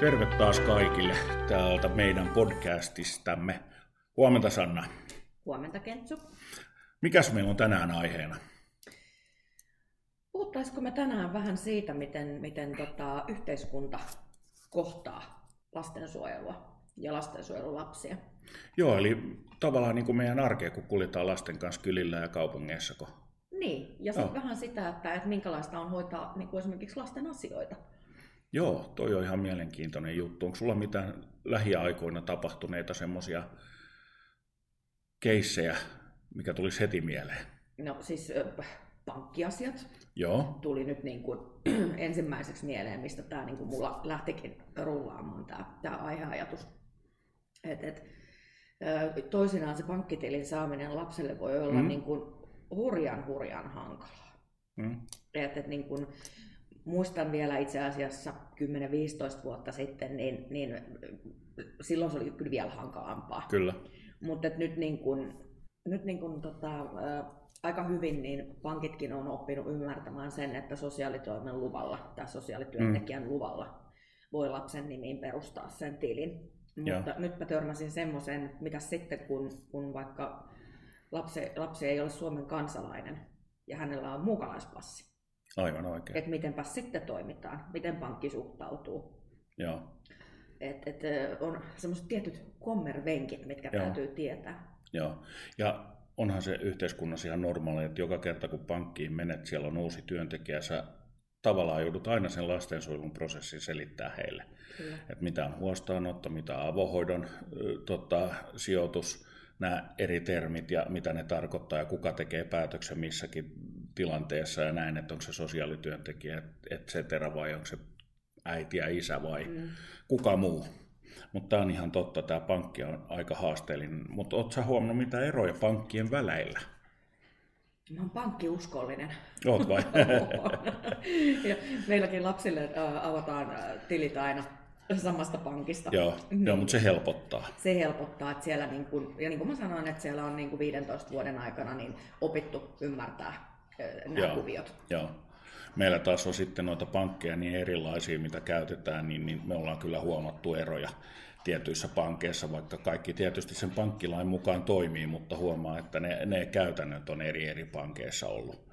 Terve taas kaikille täältä meidän podcastistamme. Huomenta Sanna. Huomenta Kentsu. Mikäs meillä on tänään aiheena? Puhuttaisiko me tänään vähän siitä, miten, miten tota, yhteiskunta kohtaa lastensuojelua ja lastensuojelulapsia? Joo, eli tavallaan niin kuin meidän arkea, kun kuljetaan lasten kanssa kylillä ja kaupungeissa. Niin, ja sitten vähän sitä, että, että minkälaista on hoitaa niin kuin esimerkiksi lasten asioita. Joo, toi on ihan mielenkiintoinen juttu. Onko sulla mitään lähiaikoina tapahtuneita semmoisia keissejä, mikä tulisi heti mieleen? No siis pankkiasiat Joo. tuli nyt niin kuin ensimmäiseksi mieleen, mistä tämä niin kuin mulla lähtikin rullaamaan tämä, tämä aiheajatus. Et, et, toisinaan se pankkitilin saaminen lapselle voi olla mm. niin kuin hurjan hurjan hankalaa. Mm. Et, et niin kuin, muistan vielä itse asiassa 10-15 vuotta sitten, niin, niin silloin se oli kyllä vielä hankalampaa. Kyllä. Mutta nyt, niin kun, nyt niin kun, tota, ä, aika hyvin niin pankitkin on oppinut ymmärtämään sen, että sosiaalitoimen luvalla tai sosiaalityöntekijän mm. luvalla voi lapsen nimiin perustaa sen tilin. Mutta ja. nyt mä törmäsin semmoisen, mitä sitten kun, kun vaikka lapsi, lapsi ei ole Suomen kansalainen ja hänellä on muukalaispassi, Aivan oikein. Että mitenpä sitten toimitaan, miten pankki suhtautuu. Joo. Et, et, on semmoiset tietyt kommervenkit, mitkä Joo. täytyy tietää. Joo, ja onhan se yhteiskunnassa ihan normaali, että joka kerta kun pankkiin menet, siellä on uusi työntekijä, sä tavallaan joudut aina sen lastensuojelun prosessin selittää heille. Kyllä. Että mitä on huostaanotto, mitä on avohoidon tota, sijoitus, nämä eri termit ja mitä ne tarkoittaa ja kuka tekee päätöksen missäkin tilanteessa ja näin, että onko se sosiaalityöntekijä, et cetera, vai onko se äiti ja isä vai mm. kuka muu. Mutta tämä on ihan totta, tämä pankki on aika haasteellinen. Mutta oletko huomannut mitä eroja pankkien väleillä? Mä oon pankkiuskollinen. Oot vai? ja meilläkin lapsille avataan tilit aina samasta pankista. Joo, niin. joo mutta se helpottaa. Se helpottaa, että siellä, niin kun, ja niin kuin mä sanoin, että siellä on niin kuin 15 vuoden aikana niin opittu ymmärtää nämä joo, kuviot. Joo. Meillä taas on sitten noita pankkeja niin erilaisia, mitä käytetään, niin, niin me ollaan kyllä huomattu eroja tietyissä pankeissa, vaikka kaikki tietysti sen pankkilain mukaan toimii, mutta huomaa, että ne, ne käytännöt on eri eri pankeissa ollut.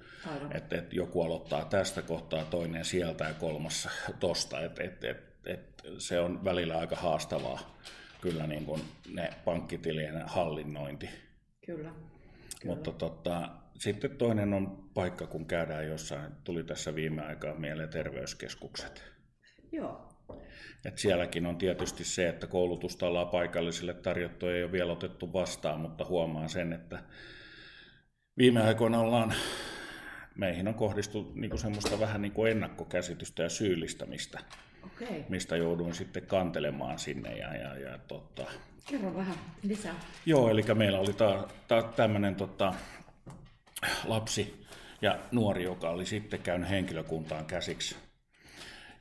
Että et joku aloittaa tästä kohtaa, toinen sieltä ja kolmas tosta. Et, et, et, et se on välillä aika haastavaa, kyllä niin kuin ne pankkitilien hallinnointi. Kyllä. kyllä. Mutta tota, sitten toinen on paikka, kun käydään jossain, tuli tässä viime aikaan mieleen terveyskeskukset. Joo. Et sielläkin on tietysti se, että koulutusta ollaan paikallisille tarjottu ei ole vielä otettu vastaan, mutta huomaan sen, että viime aikoina ollaan, meihin on kohdistu niin semmoista vähän niin kuin ennakkokäsitystä ja syyllistämistä, okay. mistä jouduin sitten kantelemaan sinne. Ja, ja, ja, tota... Kerro vähän lisää. Joo, eli meillä oli ta, ta, tämmöinen tota, lapsi ja nuori, joka oli sitten käynyt henkilökuntaan käsiksi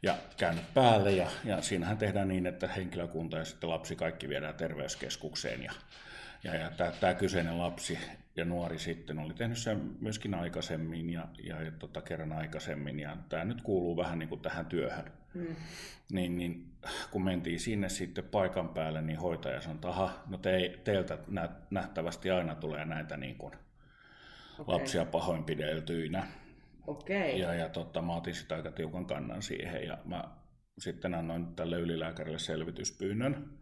ja käynyt päälle. Ja, ja siinähän tehdään niin, että henkilökunta ja sitten lapsi kaikki viedään terveyskeskukseen. Ja, ja, ja tämä, tämä kyseinen lapsi ja nuori sitten oli tehnyt sen myöskin aikaisemmin ja, ja, ja tota, kerran aikaisemmin. Ja tämä nyt kuuluu vähän niin kuin tähän työhön. Mm. Niin, niin kun mentiin sinne sitten paikan päälle, niin hoitaja sanoi, että aha, no te, teiltä nähtävästi aina tulee näitä niin kuin okay. lapsia pahoinpideltyinä. Okay. Ja, ja totta, mä otin sitä aika tiukan kannan siihen ja mä sitten annoin tälle ylilääkärille selvityspyynnön.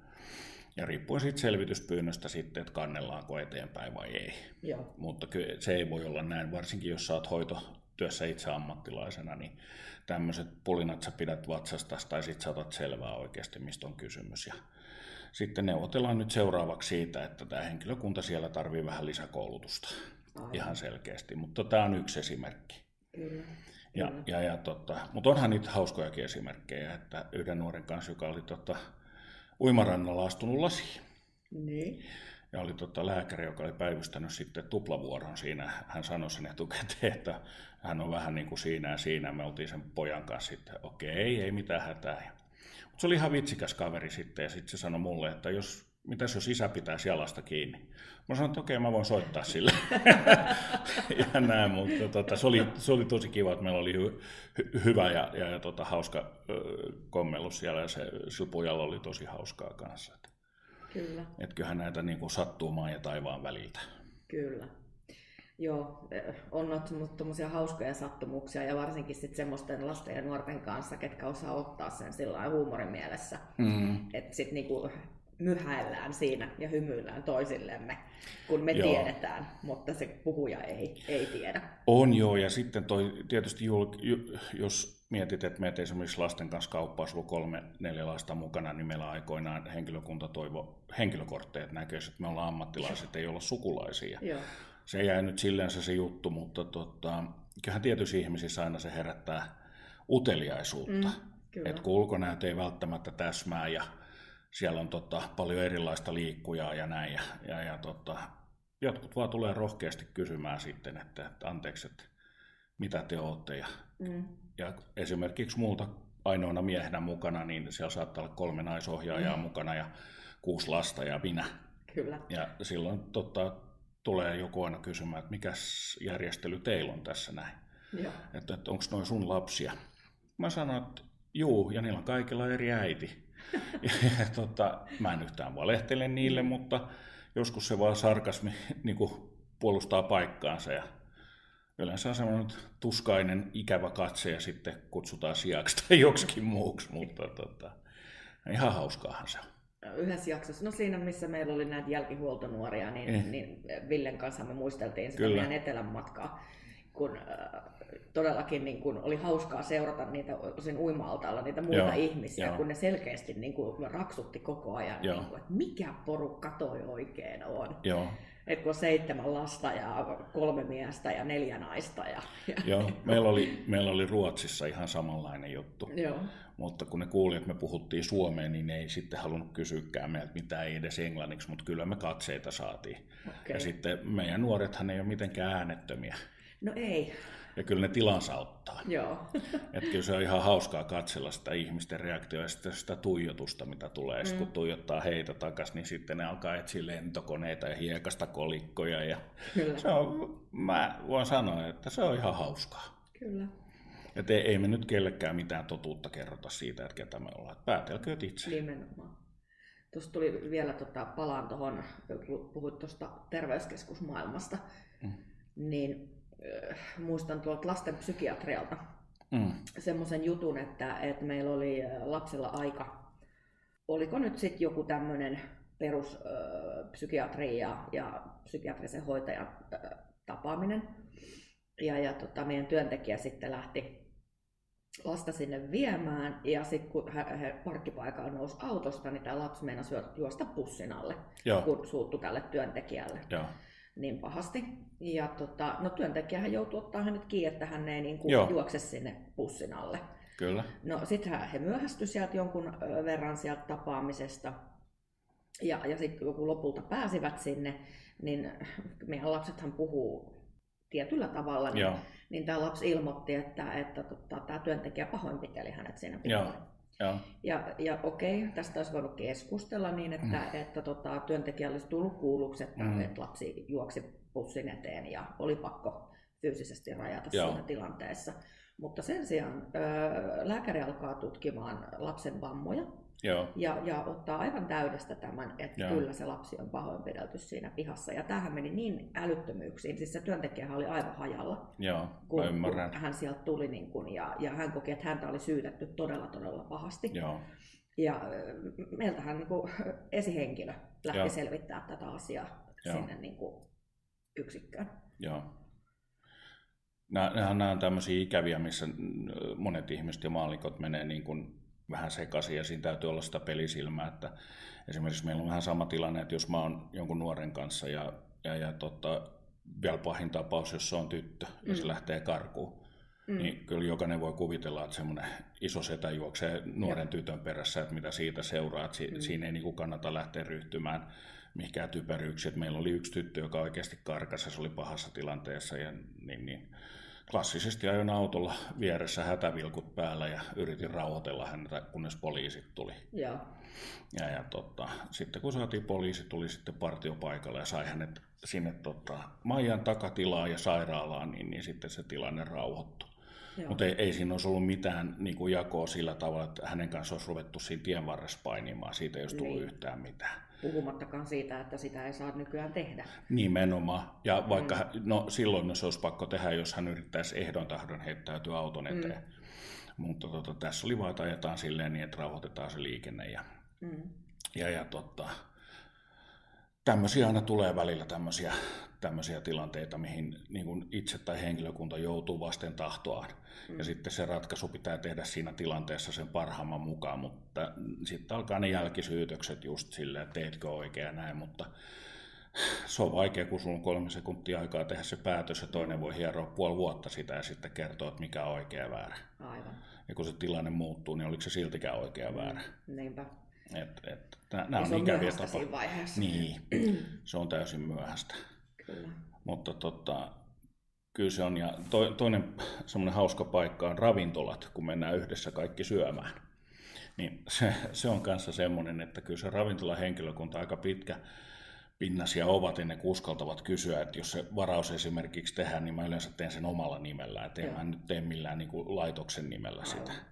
Ja riippuen siitä selvityspyynnöstä sitten, että kannellaanko eteenpäin vai ei. Joo. Mutta kyllä se ei voi olla näin, varsinkin jos sä oot hoitotyössä itse ammattilaisena, niin tämmöiset pulinat sä pidät vatsasta tai sitten saatat selvää oikeasti, mistä on kysymys. Ja sitten neuvotellaan nyt seuraavaksi siitä, että tämä henkilökunta siellä tarvii vähän lisäkoulutusta. Aivan. ihan selkeästi, mutta tämä on yksi esimerkki. Kyllä. Ja, ja, ja tota, mutta onhan niitä hauskojakin esimerkkejä, että yhden nuoren kanssa, joka oli tota, uimarannalla astunut lasiin. Niin. Ja oli tota, lääkäri, joka oli päivystänyt sitten tuplavuoron siinä. Hän sanoi sen etukäteen, että hän on vähän niin kuin siinä ja siinä. Me oltiin sen pojan kanssa sitten, okei, ei, ei mitään hätää. Mutta se oli ihan vitsikäs kaveri sitten ja sitten se sanoi mulle, että jos mitäs jos isä pitäisi jalasta kiinni? Mä sanoin, että okei, mä voin soittaa sille. ja näin, mutta tota, se, oli, se oli tosi kiva, että meillä oli hy, hy, hyvä ja, ja, ja tota, hauska ö, kommellus siellä ja se, sillä pojalla oli tosi hauskaa kanssa. Kyllä. Että kyllähän näitä niin kuin sattuu maan ja taivaan väliltä. Kyllä. Joo, on tuommoisia hauskoja sattumuksia ja varsinkin sitten semmoisten lasten ja nuorten kanssa, ketkä osaa ottaa sen sillä huumorin mielessä. Mm-hmm. Että sitten niinku myhäillään siinä ja hymyillään toisillemme, kun me joo. tiedetään, mutta se puhuja ei, ei tiedä. On joo, ja sitten toi, tietysti jul, jos mietit, että meet esimerkiksi lasten kanssa kauppaa, sulla kolme, neljä lasta mukana, niin meillä aikoinaan henkilökunta toivo henkilökortteja, näköiset, että me ollaan ammattilaiset, ei olla sukulaisia. Joo. Se jäi nyt silleen se, se juttu, mutta tota, kyllähän tietyissä ihmisissä aina se herättää uteliaisuutta. Mm, että kun ulkonäöt ei välttämättä täsmää ja siellä on tota, paljon erilaista liikkujaa ja näin. Ja, ja, ja tota, jotkut vaan tulee rohkeasti kysymään sitten, että, että anteeksi, että mitä te olette. Ja, mm. ja esimerkiksi multa ainoana miehenä mukana, niin siellä saattaa olla kolme naisohjaajaa mm. mukana ja kuusi lasta ja minä. Kyllä. Ja silloin tota, tulee joku aina kysymään, että mikä järjestely teillä on tässä näin. Joo. Että, että onko noin sun lapsia? Mä sanoin, että juu, ja niillä on kaikilla eri äiti. Ja, tota, mä en yhtään valehtele niille, mutta joskus se vaan sarkasmi niin kuin puolustaa paikkaansa ja yleensä on semmoinen tuskainen, ikävä katse ja sitten kutsutaan sijaksi tai joksikin muuksi, mutta tota, ihan hauskaahan se on. Yhdessä jaksossa, no siinä missä meillä oli näitä jälkihuoltonuoria, niin, eh. niin Villen kanssa me muisteltiin sitä Kyllä. meidän etelän matkaa kun äh, todellakin niin kun oli hauskaa seurata niitä osin uima niitä muita Joo, ihmisiä, jo. kun ne selkeästi niin kun raksutti koko ajan, niin kun, että mikä porukka toi oikein on. Joo. Et kun on seitsemän lasta ja kolme miestä ja neljä naista. Ja, ja Joo, meillä oli, meillä oli Ruotsissa ihan samanlainen juttu. Joo. Mutta kun ne kuuli, että me puhuttiin suomeen, niin ne ei sitten halunnut kysyäkään meiltä mitään, ei edes englanniksi, mutta kyllä me katseita saatiin. Okay. Ja sitten meidän nuorethan ei ole mitenkään äänettömiä. No ei. Ja kyllä ne tilansa ottaa. Joo. Että kyllä se on ihan hauskaa katsella sitä ihmisten reaktioa ja sitä, sitä tuijotusta, mitä tulee. Mm. Sitten kun tuijottaa heitä takaisin, niin sitten ne alkaa etsiä lentokoneita ja hiekasta kolikkoja. Ja kyllä. Se on, mä voin sanoa, että se on ihan hauskaa. Kyllä. Että ei, ei me nyt kellekään mitään totuutta kerrota siitä, että ketä me ollaan. Päätelkööt itse. Nimenomaan. Tuossa tuli vielä tota, palaan tuohon, kun puhuit tuosta terveyskeskusmaailmasta, mm. niin muistan tuolta lasten psykiatrialta mm. semmoisen jutun, että, että meillä oli äh, lapsella aika, oliko nyt sitten joku tämmöinen peruspsykiatri ja, ja psykiatrisen hoitajan tapaaminen. Ja, ja tota, meidän työntekijä sitten lähti lasta sinne viemään ja sitten kun he, he parkkipaikalla nousi autosta, niin tämä lapsi meinasi juosta pussin alle, Joo. kun suuttu tälle työntekijälle. Joo niin pahasti. Ja tota, no työntekijähän joutui ottaa hänet kiinni, että hän ei niin kuin juokse sinne pussin alle. Kyllä. No sitten he myöhästyi sieltä jonkun verran sieltä tapaamisesta. Ja, ja sitten kun lopulta pääsivät sinne, niin meidän lapsethan puhuu tietyllä tavalla, niin, niin tämä lapsi ilmoitti, että, että tota, tämä työntekijä pahoinpiteli hänet siinä pihalla. Joo. Ja, ja okei, tästä olisi voinut keskustella niin, että, mm. että tota, työntekijä olisi tullut kuulluksi, että, mm. että lapsi juoksi pussin eteen ja oli pakko fyysisesti rajata Joo. siinä tilanteessa. Mutta sen sijaan ö, lääkäri alkaa tutkimaan lapsen vammoja Joo. Ja, ja ottaa aivan täydestä tämän, että Joo. kyllä se lapsi on pahoinpidelty siinä pihassa. Ja tämähän meni niin älyttömyyksiin, siis se työntekijä oli aivan hajalla, Joo, kun, kun hän sieltä tuli niin kun, ja, ja hän koki, että häntä oli syytetty todella todella pahasti. Joo. Ja meiltähän niin kuin, esihenkilö lähti Joo. selvittämään tätä asiaa Joo. sinne niin kuin, yksikköön. Joo. Nämä, nämä on tämmöisiä ikäviä, missä monet ihmiset ja maalikot menee niin kuin vähän sekaisin ja siinä täytyy olla sitä pelisilmää, että esimerkiksi meillä on vähän sama tilanne, että jos mä oon jonkun nuoren kanssa ja, ja, ja tota, vielä pahin tapaus, jos se on tyttö ja mm. se lähtee karkuun, mm. niin kyllä jokainen voi kuvitella, että semmoinen iso setä juoksee nuoren ja. tytön perässä, että mitä siitä seuraa, että si- mm. siinä ei niin kannata lähteä ryhtymään mihinkään typeryyksiin. Meillä oli yksi tyttö, joka oikeasti karkasi ja se oli pahassa tilanteessa ja niin, niin klassisesti ajoin autolla vieressä hätävilkut päällä ja yritin rauhoitella häntä, kunnes poliisit tuli. Joo. Ja, ja tota, sitten kun saatiin poliisi, tuli sitten partiopaikalle ja sai hänet sinne tota, Maijan takatilaan ja sairaalaan, niin, niin sitten se tilanne rauhoittui. Mutta ei, ei siinä olisi ollut mitään niin kuin jakoa sillä tavalla, että hänen kanssa olisi ruvettu siinä tien varressa painimaan. Siitä ei olisi tullut niin. yhtään mitään. Puhumattakaan siitä, että sitä ei saa nykyään tehdä. Nimenomaan. Ja vaikka, mm. no silloin se olisi pakko tehdä, jos hän yrittäisi ehdon tahdon heittäytyä auton eteen. Mm. Mutta tota, tässä oli vaan, että ajetaan silleen niin, että rauhoitetaan se liikenne. Ja, mm. ja, ja tota, tämmöisiä aina tulee välillä tämmöisiä, tämmöisiä tilanteita, mihin niin kuin itse tai henkilökunta joutuu vasten tahtoaan. Mm. Ja sitten se ratkaisu pitää tehdä siinä tilanteessa sen parhaamman mukaan, mutta sitten alkaa ne jälkisyytökset just silleen, että teetkö oikein ja näin, mutta se on vaikea, kun sulla on kolme sekuntia aikaa tehdä se päätös ja toinen voi hieroa puoli vuotta sitä ja sitten kertoa, että mikä on oikea ja väärä. Aivan. Ja kun se tilanne muuttuu, niin oliko se siltikään oikea ja väärä. Niinpä. Et, et, nämä on, on ikäviä tapoja. Niin, se on täysin myöhäistä. Mutta tota, kyllä se on. Ja to, toinen semmoinen hauska paikka on ravintolat, kun mennään yhdessä kaikki syömään. Niin se, se on kanssa semmoinen, että kyllä se ravintolahenkilökunta aika pitkä pinnasia ovat ennen kuin uskaltavat kysyä, että jos se varaus esimerkiksi tehdään, niin mä yleensä teen sen omalla nimellä, että en mä nyt tee millään niin kuin laitoksen nimellä sitä. Aivan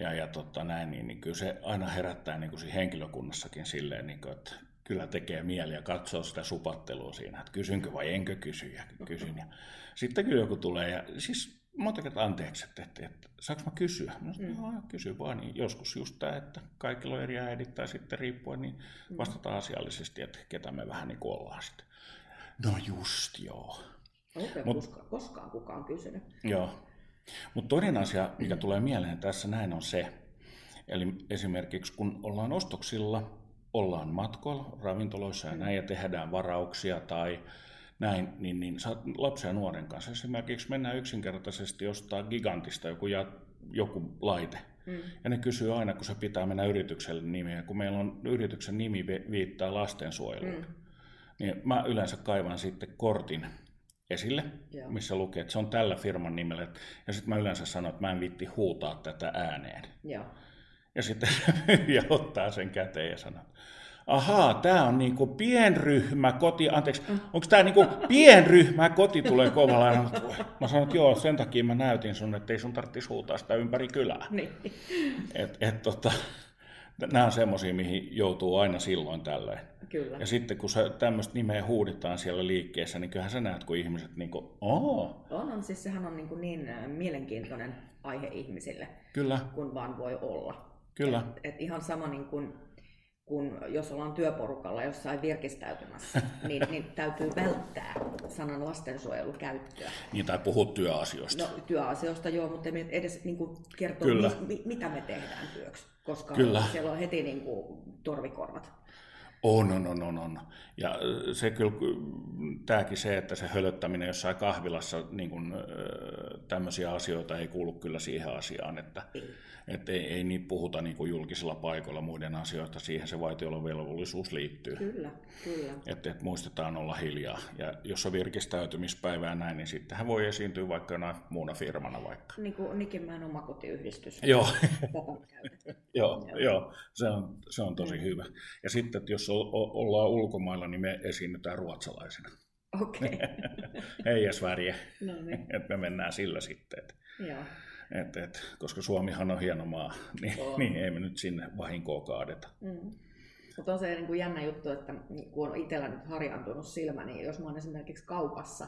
ja, ja tota, näin, niin, niin kyllä se aina herättää niin kuin siinä henkilökunnassakin silleen, niin kuin, että kyllä tekee mieli ja katsoo sitä supattelua siinä, että kysynkö vai enkö kysy ja kysyn. Ja sitten kyllä joku tulee ja siis monta kertaa anteeksi, että, että, että saanko mä kysyä? Mä sanoin, mm. kysy vaan, niin joskus just tämä, että kaikilla on eri äidit tai sitten riippuen, niin mm. vastataan asiallisesti, että ketä me vähän niin ollaan sitten. No just joo. Onko Mut, koskaan, koskaan kukaan kysynyt? Joo, mutta toinen asia, mikä tulee mieleen tässä näin on se, eli esimerkiksi kun ollaan ostoksilla, ollaan matkoilla ravintoloissa ja näin ja tehdään varauksia tai näin, niin, niin saat lapsen ja nuoren kanssa esimerkiksi mennään yksinkertaisesti ostaa gigantista joku, ja, joku laite. Mm. Ja ne kysyy aina, kun se pitää mennä yritykselle nimiä, kun meillä on yrityksen nimi viittaa lastensuojeluun. Mm. Niin mä yleensä kaivan sitten kortin esille, Joo. missä lukee, että se on tällä firman nimellä. Ja sitten mä yleensä sanon, että mä en vitti huutaa tätä ääneen. Joo. Ja sitten ja ottaa sen käteen ja sanoo, ahaa, tämä on niinku pienryhmä koti, anteeksi, onko tämä niinku pienryhmä koti tulee kovalla? Mä sanoin, että joo, sen takia mä näytin sun, että ei sun tarvitsisi huutaa sitä ympäri kylää. Niin. Et, et, tota, nämä on semmoisia, mihin joutuu aina silloin tällöin. Kyllä. Ja sitten kun tämmöistä nimeä huuditaan siellä liikkeessä, niin kyllähän sä näet, kun ihmiset niin kuin, Oo. On, on, siis sehän on niin, kuin niin mielenkiintoinen aihe ihmisille, Kyllä. kun vaan voi olla. Kyllä. Et, et ihan sama niin kuin, kun jos ollaan työporukalla jossain virkistäytymässä, niin, niin täytyy välttää sanan lastensuojelu käyttöä. Niin, tai puhua työasioista. No, työasioista joo, mutta me edes niin kuin, kertoa, mi, mitä me tehdään työksi, koska Kyllä. siellä on heti niin kuin, torvikorvat. On, on, on, on, on. Ja se kyllä, tämäkin se, että se hölöttäminen jossain kahvilassa, niin kuin, tämmöisiä asioita ei kuulu kyllä siihen asiaan, että, että ei, ei niitä puhuta niin kuin julkisilla paikoilla muiden asioista, siihen se vaitiolovelvollisuus liittyy. Kyllä, kyllä. Että, että muistetaan olla hiljaa. Ja jos on virkistäytymispäivää näin, niin sittenhän voi esiintyä vaikka jonain muuna firmana vaikka. Niin kuin Nikinmäen omakotiyhdistys. Joo. joo, joo, se on, se on tosi hyvä. Ja sitten, että jos ollaan ulkomailla, niin me esiinnytään ruotsalaisina. Okei. Okay. Hei Sverige. No niin. Että me mennään sillä sitten. Että, Joo. Et, et, koska Suomihan on hieno maa, niin, oh. niin ei me nyt sinne vahinkoa kaadeta. Mm. Mutta on se niin kuin jännä juttu, että kun on itsellä nyt harjaantunut silmä, niin jos mä oon esimerkiksi kaupassa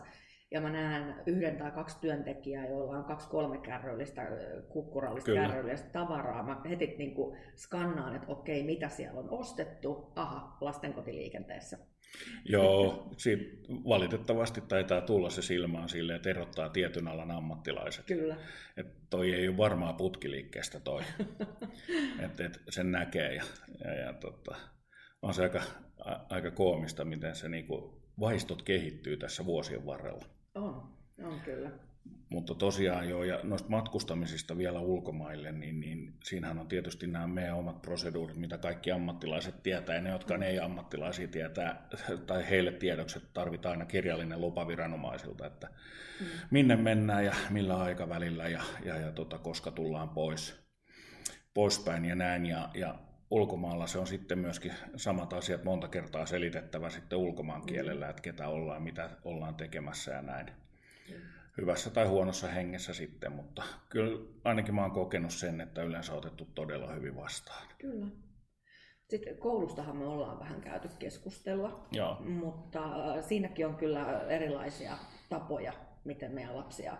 ja mä näen yhden tai kaksi työntekijää, joilla on kaksi kolme kärryllistä, kukkurallista Kyllä. kärryllistä tavaraa. Mä heti niin kuin skannaan, että okei, mitä siellä on ostettu. Aha, lastenkotiliikenteessä. Joo, siitä valitettavasti taitaa tulla se silmään sille, että erottaa tietyn alan ammattilaiset. Kyllä. Et toi ei ole varmaa putkiliikkeestä toi. et, et sen näkee ja, ja, ja tota, on se aika, a, aika koomista, miten se niinku vaistot kehittyy tässä vuosien varrella. On, on kyllä. mutta tosiaan jo, ja noista matkustamisista vielä ulkomaille, niin, niin siinähän on tietysti nämä meidän omat proseduurit, mitä kaikki ammattilaiset tietää, ja ne, jotka mm. ei ammattilaisia tietää, tai heille tiedokset tarvitaan aina kirjallinen lupa viranomaisilta, että mm. minne mennään ja millä aikavälillä ja, ja, ja tota, koska tullaan pois, poispäin ja näin, ja, ja ulkomailla se on sitten myöskin samat asiat monta kertaa selitettävä sitten ulkomaan kielellä, mm. että ketä ollaan, mitä ollaan tekemässä ja näin. Hyvässä tai huonossa hengessä sitten, mutta kyllä ainakin mä oon kokenut sen, että yleensä on otettu todella hyvin vastaan. Kyllä. Sitten koulustahan me ollaan vähän käyty keskustelua, Joo. mutta äh, siinäkin on kyllä erilaisia tapoja, miten meidän lapsia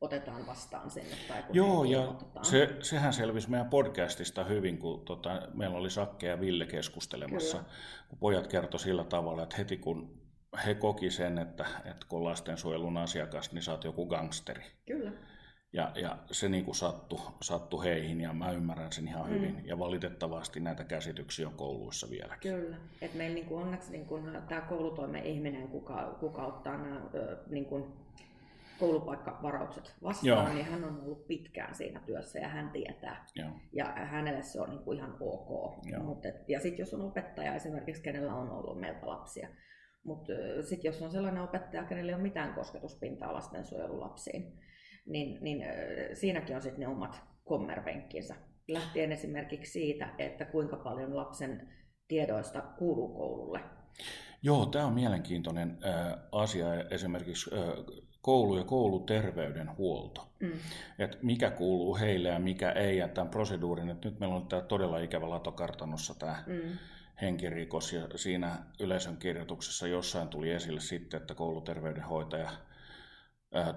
otetaan vastaan sinne. Tai kun Joo, ja se, sehän selvisi meidän podcastista hyvin, kun tota, meillä oli Sakke ja Ville keskustelemassa, Kyllä. kun pojat kertoi sillä tavalla, että heti kun he koki sen, että, että kun lastensuojelun asiakas, niin sä oot joku gangsteri. Kyllä. Ja, ja se niin kuin sattui, sattu heihin ja mä ymmärrän sen ihan mm. hyvin. Ja valitettavasti näitä käsityksiä on kouluissa vieläkin. Kyllä. Et meillä niin kuin onneksi niin kuin, tämä koulutoimen ihminen, kuka, kuka ottaa nämä niin kuin, koulupaikkavaraukset vastaan, Joo. niin hän on ollut pitkään siinä työssä ja hän tietää. Joo. Ja hänelle se on niin kuin ihan ok. Mut et, ja sitten jos on opettaja esimerkiksi, kenellä on ollut meiltä lapsia, mutta sitten jos on sellainen opettaja, kenellä ei ole mitään kosketuspintaa lastensuojelulapsiin, niin, niin siinäkin on sitten ne omat kommervenkkinsä. Lähtien esimerkiksi siitä, että kuinka paljon lapsen tiedoista kuuluu koululle. Joo, tämä on mielenkiintoinen asia esimerkiksi koulu- ja kouluterveydenhuolto. Mm. Et mikä kuuluu heille ja mikä ei, ja tämän proseduurin, että nyt meillä on tämä todella ikävä latokartanossa tämä mm henkirikos ja siinä yleisön kirjoituksessa jossain tuli esille sitten, että kouluterveydenhoitaja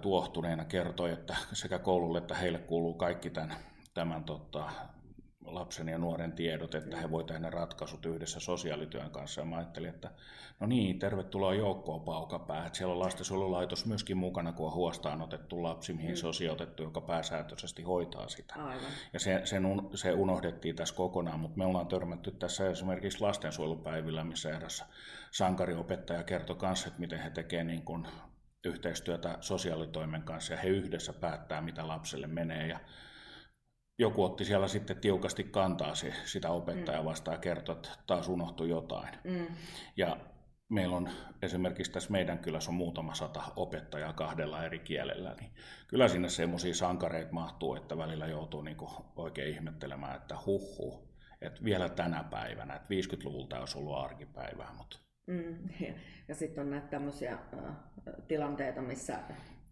tuohtuneena kertoi, että sekä koululle että heille kuuluu kaikki tämän, tämän tota, lapsen ja nuoren tiedot, että he voivat tehdä ratkaisut yhdessä sosiaalityön kanssa. Ja mä ajattelin, että no niin, tervetuloa joukkoon paukapää. Että siellä on lastensuojelulaitos myöskin mukana, kun on huostaan otettu lapsi, mihin mm. se on sijoitettu, joka pääsääntöisesti hoitaa sitä. Aivan. Ja se, sen, se unohdettiin tässä kokonaan, mutta me ollaan törmätty tässä esimerkiksi lastensuojelupäivillä, missä erässä sankariopettaja kertoi kanssa, että miten he tekevät niin kuin yhteistyötä sosiaalitoimen kanssa ja he yhdessä päättää, mitä lapselle menee. Ja joku otti siellä sitten tiukasti kantaa se, sitä opettajaa mm. vastaan ja kertoi, että taas unohtui jotain. Mm. Ja meillä on esimerkiksi tässä meidän kylässä on muutama sata opettajaa kahdella eri kielellä, niin kyllä sinne semmoisia sankareita mahtuu, että välillä joutuu niinku oikein ihmettelemään, että huhhuh, että vielä tänä päivänä, että 50-luvulta olisi ollut arkipäivää. Mutta... Mm, ja, ja sitten on näitä tämmöisiä äh, tilanteita, missä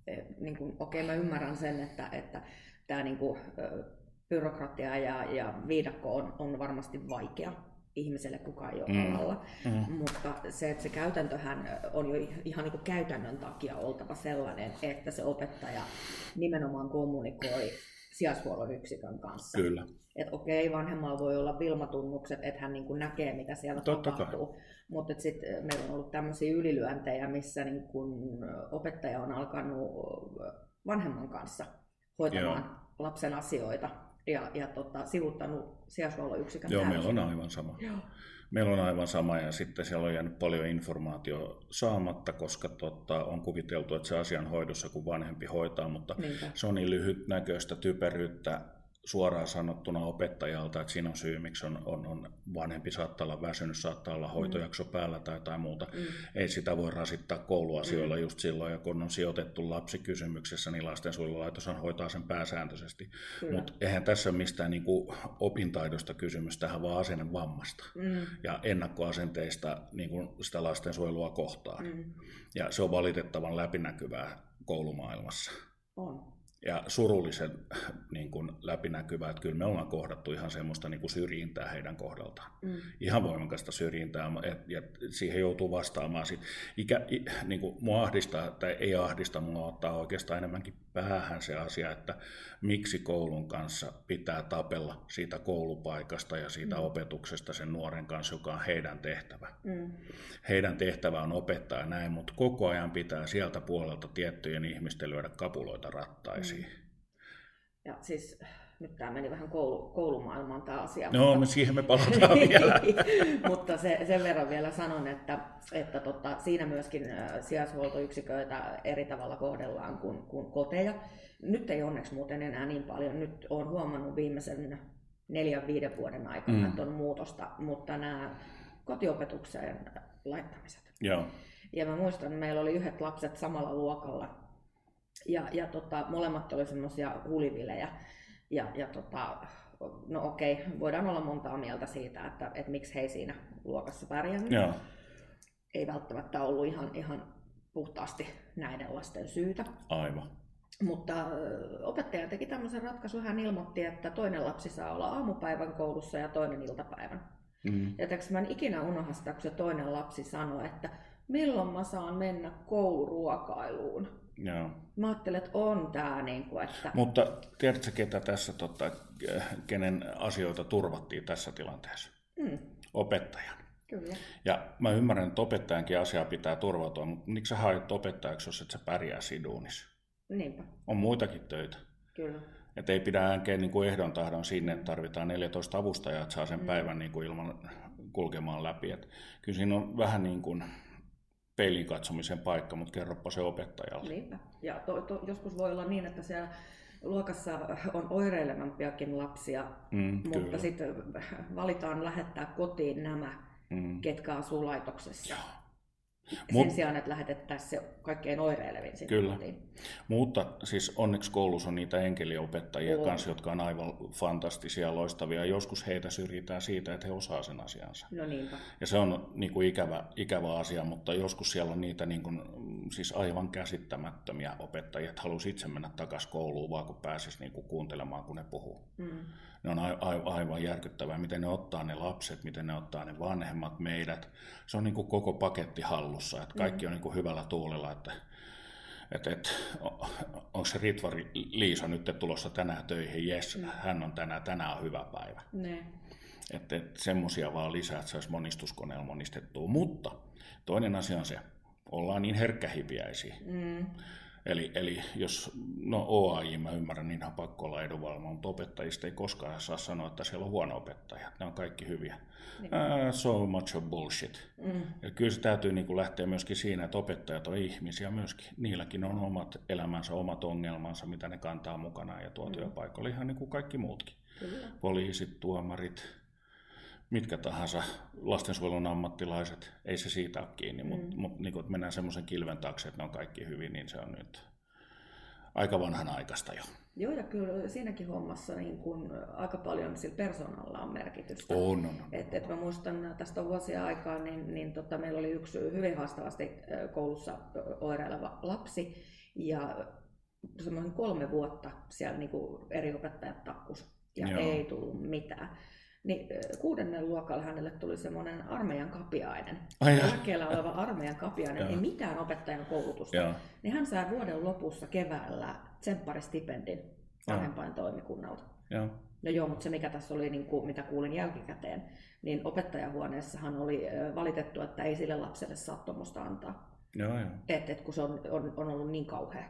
eh, niin okei okay, mä ymmärrän sen, että, että tämä niin kuin, äh, byrokratia ja, ja viidakko on, on varmasti vaikea ihmiselle, kuka ei ole mm. alalla. Mm. Mutta se, että se käytäntöhän on jo ihan niin kuin käytännön takia oltava sellainen, että se opettaja nimenomaan kommunikoi sijaishuollon yksikön kanssa. Kyllä. Että okei, vanhemmalla voi olla vilmatunnukset, että hän niin kuin näkee, mitä siellä Totta tapahtuu. Kai. Mutta sitten meillä on ollut tämmöisiä ylilyöntejä, missä niin kuin opettaja on alkanut vanhemman kanssa hoitamaan Joo. lapsen asioita ja, ja tota, sivuttanut sijaishuollon yksikön Joo, meillä on aivan sama. Joo. Meillä on aivan sama ja sitten siellä on jäänyt paljon informaatio saamatta, koska tota, on kuviteltu, että se asian hoidossa kun vanhempi hoitaa, mutta Niinpä. se on niin lyhytnäköistä typeryyttä suoraan sanottuna opettajalta, että siinä on syy, miksi on, on, on vanhempi saattaa olla väsynyt, saattaa olla hoitojakso mm. päällä tai jotain muuta. Mm. Ei sitä voi rasittaa kouluasioilla mm. just silloin, ja kun on sijoitettu lapsi kysymyksessä, niin lastensuojelulaitos hoitaa sen pääsääntöisesti. Mutta eihän tässä ole mistään niin kuin opintaidosta kysymys, tähän vaan asennevammasta mm. ja ennakkoasenteista niin kuin sitä lastensuojelua kohtaan. Mm. Ja se on valitettavan läpinäkyvää koulumaailmassa. On ja surullisen niin kuin läpinäkyvää, että kyllä me ollaan kohdattu ihan semmoista niin kuin syrjintää heidän kohdaltaan. Mm. Ihan voimakasta syrjintää, et, ja siihen joutuu vastaamaan. Sit ikä, niin kuin mua ahdistaa, tai ei ahdista, mua ottaa oikeastaan enemmänkin päähän se asia, että miksi koulun kanssa pitää tapella siitä koulupaikasta ja siitä mm. opetuksesta sen nuoren kanssa, joka on heidän tehtävä. Mm. Heidän tehtävä on opettaa näin, mutta koko ajan pitää sieltä puolelta tiettyjen ihmisten lyödä kapuloita rattaisiin. Mm. Ja siis nyt tämä meni vähän koulu, koulumaailmaan tämä asia. No, mutta... me siihen me palataan vielä. mutta se, sen verran vielä sanon, että, että tota, siinä myöskin sijaishuoltoyksiköitä eri tavalla kohdellaan kuin, kuin koteja. Nyt ei onneksi muuten enää niin paljon. Nyt olen huomannut viimeisen neljän, viiden vuoden aikana, mm. että on muutosta, mutta nämä kotiopetukseen laittamiset. Joo. Ja mä muistan, että meillä oli yhdet lapset samalla luokalla, ja, ja tota, molemmat oli semmoisia hulivilejä. Ja, ja tota, no okei, voidaan olla montaa mieltä siitä, että, että miksi he ei siinä luokassa pärjännyt. Joo. Ei välttämättä ollut ihan, ihan puhtaasti näiden lasten syytä. Aivan. Mutta opettaja teki tämmöisen ratkaisun, hän ilmoitti, että toinen lapsi saa olla aamupäivän koulussa ja toinen iltapäivän. Mm. Ja mä en ikinä unohda sitä, kun se toinen lapsi sanoi, että milloin mä saan mennä kouluruokailuun. Joo. Mä ajattelen, että on tämä niin kuin, että... Mutta tiedätkö, ketä tässä, tota, kenen asioita turvattiin tässä tilanteessa? Mm. Opettajan. Kyllä. Ja mä ymmärrän, että opettajankin asiaa pitää turvautua, mutta miksi sä haet opettajaksi, jos et sä pärjää siduunissa? Niinpä. On muitakin töitä. Kyllä. Että ei pidä äänkeä niin kuin ehdon tahdon sinne, että tarvitaan 14 avustajaa, että saa sen mm. päivän niin kuin ilman kulkemaan läpi. Et kyllä siinä on vähän niin kuin peilin katsomisen paikka, mutta kerropa se opettajalle. Niinpä. Ja to, to, joskus voi olla niin, että siellä luokassa on oireilevampiakin lapsia, mm, mutta sitten valitaan lähettää kotiin nämä, mm. ketkä asuu laitoksessa. Joo. Mut, sen sijaan, että lähetettäisiin se kaikkein oireilevin sinne Kyllä. Kotiin. Mutta siis onneksi koulussa on niitä enkeliopettajia on. kanssa, jotka on aivan fantastisia, loistavia. Joskus heitä syrjitään siitä, että he osaa sen asiansa. No niinpä. Ja se on niin kuin ikävä, ikävä asia, mutta joskus siellä on niitä niin kuin, siis aivan käsittämättömiä opettajia, että haluaisi itse mennä takaisin kouluun, vaan kun pääsisi niin kuin kuuntelemaan, kun ne puhuu. Mm. Ne on aivan järkyttävää, miten ne ottaa ne lapset, miten ne ottaa ne vanhemmat, meidät. Se on niin kuin koko paketti hallussa, että kaikki mm. on niin kuin hyvällä tuulella, että että et, onko se Ritvari Liisa nyt tulossa tänään töihin, jes, mm. hän on tänään, tänään on hyvä päivä. Ne. Että et, semmoisia vaan lisää, että saisi monistuskoneella monistettua. Mutta toinen asia on se, ollaan niin herkkähipiäisiä. Mm. Eli, eli jos, no OAJ mä ymmärrän, niin ihan pakko olla edunvalvonta, mutta opettajista ei koskaan saa sanoa, että siellä on huono opettaja. Ne on kaikki hyviä. Uh, so much of bullshit. Mm. Ja kyllä se täytyy niin kuin lähteä myöskin siinä, että opettajat on ihmisiä myöskin. Niilläkin on omat elämänsä, omat ongelmansa, mitä ne kantaa mukanaan ja tuo mm. työpaikalla ihan niin kuin kaikki muutkin. Kyllä. Poliisit, tuomarit, mitkä tahansa lastensuojelun ammattilaiset, ei se siitä ole kiinni, mm. mutta mut, niin kun mennään semmoisen kilven taakse, että ne on kaikki hyvin, niin se on nyt aika vanhan aikaista jo. Joo, ja kyllä siinäkin hommassa niin kun aika paljon sillä persoonalla on merkitystä. On, on. Et, et mä muistan tästä vuosia aikaa, niin, niin tota, meillä oli yksi hyvin haastavasti koulussa oireileva lapsi, ja semmoinen kolme vuotta siellä niin eri opettajat takkus, ja Joo. ei tullut mitään. Niin kuudennen luokalla hänelle tuli semmoinen armeijan kapiainen. Eläkkeellä oleva armeijan kapiainen, ei mitään opettajan koulutusta. Ja. Niin hän sai vuoden lopussa keväällä tsempparistipendin vanhempain toimikunnalta. Ja. No joo, mutta se mikä tässä oli, niin kuin, mitä kuulin jälkikäteen, niin opettajahuoneessahan oli valitettu, että ei sille lapselle saa tuommoista antaa. Joo, joo. Et, et, kun se on, on, on ollut niin kauhea.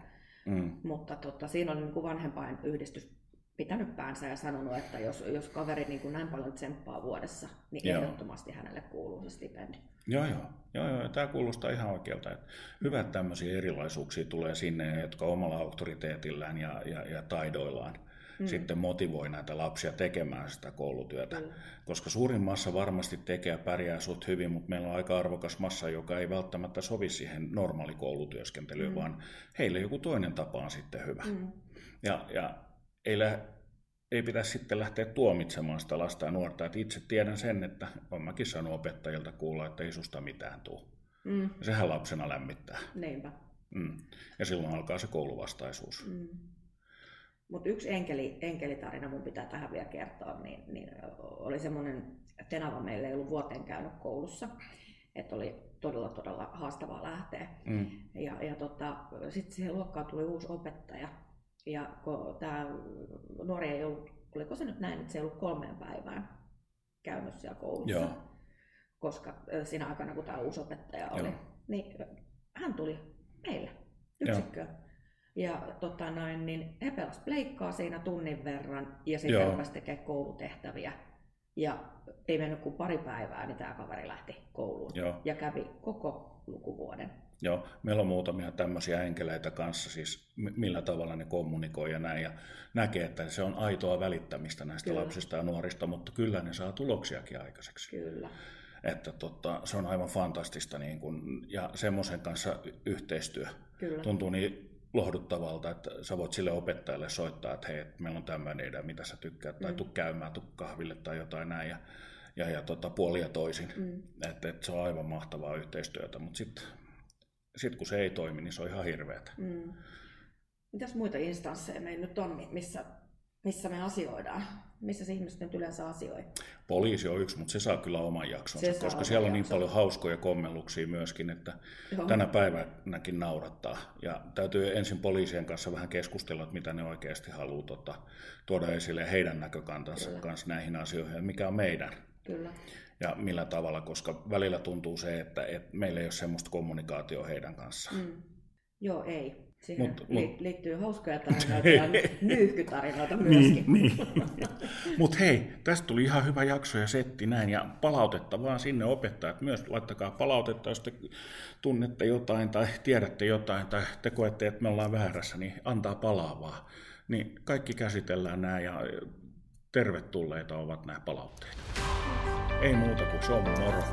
Mm. Mutta tota, siinä oli niin kuin vanhempain yhdistys pitänyt päänsä ja sanonut, että jos, jos kaveri niin kuin näin paljon tsemppaa vuodessa, niin joo. ehdottomasti hänelle kuuluu se stipendi. Joo, joo. joo, joo. Tämä kuulostaa ihan oikealta. Että hyvä, että tämmöisiä erilaisuuksia tulee sinne, jotka omalla auktoriteetillään ja, ja, ja taidoillaan mm. sitten motivoi näitä lapsia tekemään sitä koulutyötä. Mm. Koska suurin massa varmasti tekee ja pärjää sut hyvin, mutta meillä on aika arvokas massa, joka ei välttämättä sovi siihen normaalikoulutyöskentelyyn, mm. vaan heille joku toinen tapa on sitten hyvä. Mm. Ja, ja ei, lä- ei pitäisi sitten lähteä tuomitsemaan sitä lasta ja nuorta. Et itse tiedän sen, että on mäkin saanut opettajilta kuulla, että ei susta mitään tule. Mm. sehän lapsena lämmittää. Niinpä. Mm. Ja silloin alkaa se kouluvastaisuus. Mm. Mutta yksi enkeli, enkelitarina mun pitää tähän vielä kertoa, niin, niin oli semmoinen, Tenava meillä ei ollut vuoteen käynyt koulussa, että oli todella todella haastavaa lähteä. Mm. Ja, ja tota, sitten siihen luokkaan tuli uusi opettaja, ja kun tämä nuori ei ollut, oliko se nyt näin, että se ei ollut kolmeen päivään käynyt siellä koulussa, Joo. koska siinä aikana, kun tämä uusi opettaja oli, Joo. niin hän tuli meille yksikköön. Ja tota noin, niin he pelasivat pleikkaa siinä tunnin verran ja sitten Joo. rupesi tekemään koulutehtäviä. Ja ei mennyt kuin pari päivää, niin tämä kaveri lähti kouluun Joo. ja kävi koko lukuvuoden. Joo, meillä on muutamia tämmöisiä enkeleitä kanssa, siis mi- millä tavalla ne kommunikoi ja näin, ja näkee, että se on aitoa välittämistä näistä Kyllä. lapsista ja nuorista, mutta kyllä ne saa tuloksiakin aikaiseksi. Kyllä. Että tota, se on aivan fantastista, niin kun, ja semmoisen kanssa yhteistyö Kyllä. tuntuu niin lohduttavalta, että sä voit sille opettajalle soittaa, että hei, meillä on tämmöinen idea, mitä sä tykkäät, tai Mm. tuu käymään, tuu kahville tai jotain näin, ja, ja, ja tota, puoli ja toisin. Mm. Että et se on aivan mahtavaa yhteistyötä, mutta sitten sit kun se ei toimi, niin se on ihan hirveätä. Mm. Mitäs muita instansseja meillä nyt on, mi- missä, missä me asioidaan? Missä se ihmiset nyt yleensä asioi? Poliisi on yksi, mutta se saa kyllä oman jaksonsa, Se koska siellä on niin jaksonsa. paljon hauskoja kommelluksia myöskin, että Joo. tänä päivänäkin naurattaa. Ja täytyy ensin poliisien kanssa vähän keskustella, että mitä ne oikeasti haluaa tota, tuoda esille heidän näkökantansa Kyllä. kanssa näihin asioihin ja mikä on meidän Kyllä. Ja millä tavalla, koska välillä tuntuu se, että, että meillä ei ole semmoista kommunikaatioa heidän kanssaan. Mm. Joo, ei. Siihen Mut- li- mut- liittyy hauskoja tarinoita ja nyyhkytarinoita myöskin. Niin, niin. Mutta hei, tästä tuli ihan hyvä jakso ja setti näin. Ja palautetta vaan sinne opettajat myös. Laittakaa palautetta, jos te tunnette jotain tai tiedätte jotain tai te koette, että me ollaan väärässä, niin antaa palaa vaan. Niin kaikki käsitellään nämä ja tervetulleita ovat nämä palautteet. Ei muuta kuin se on moro.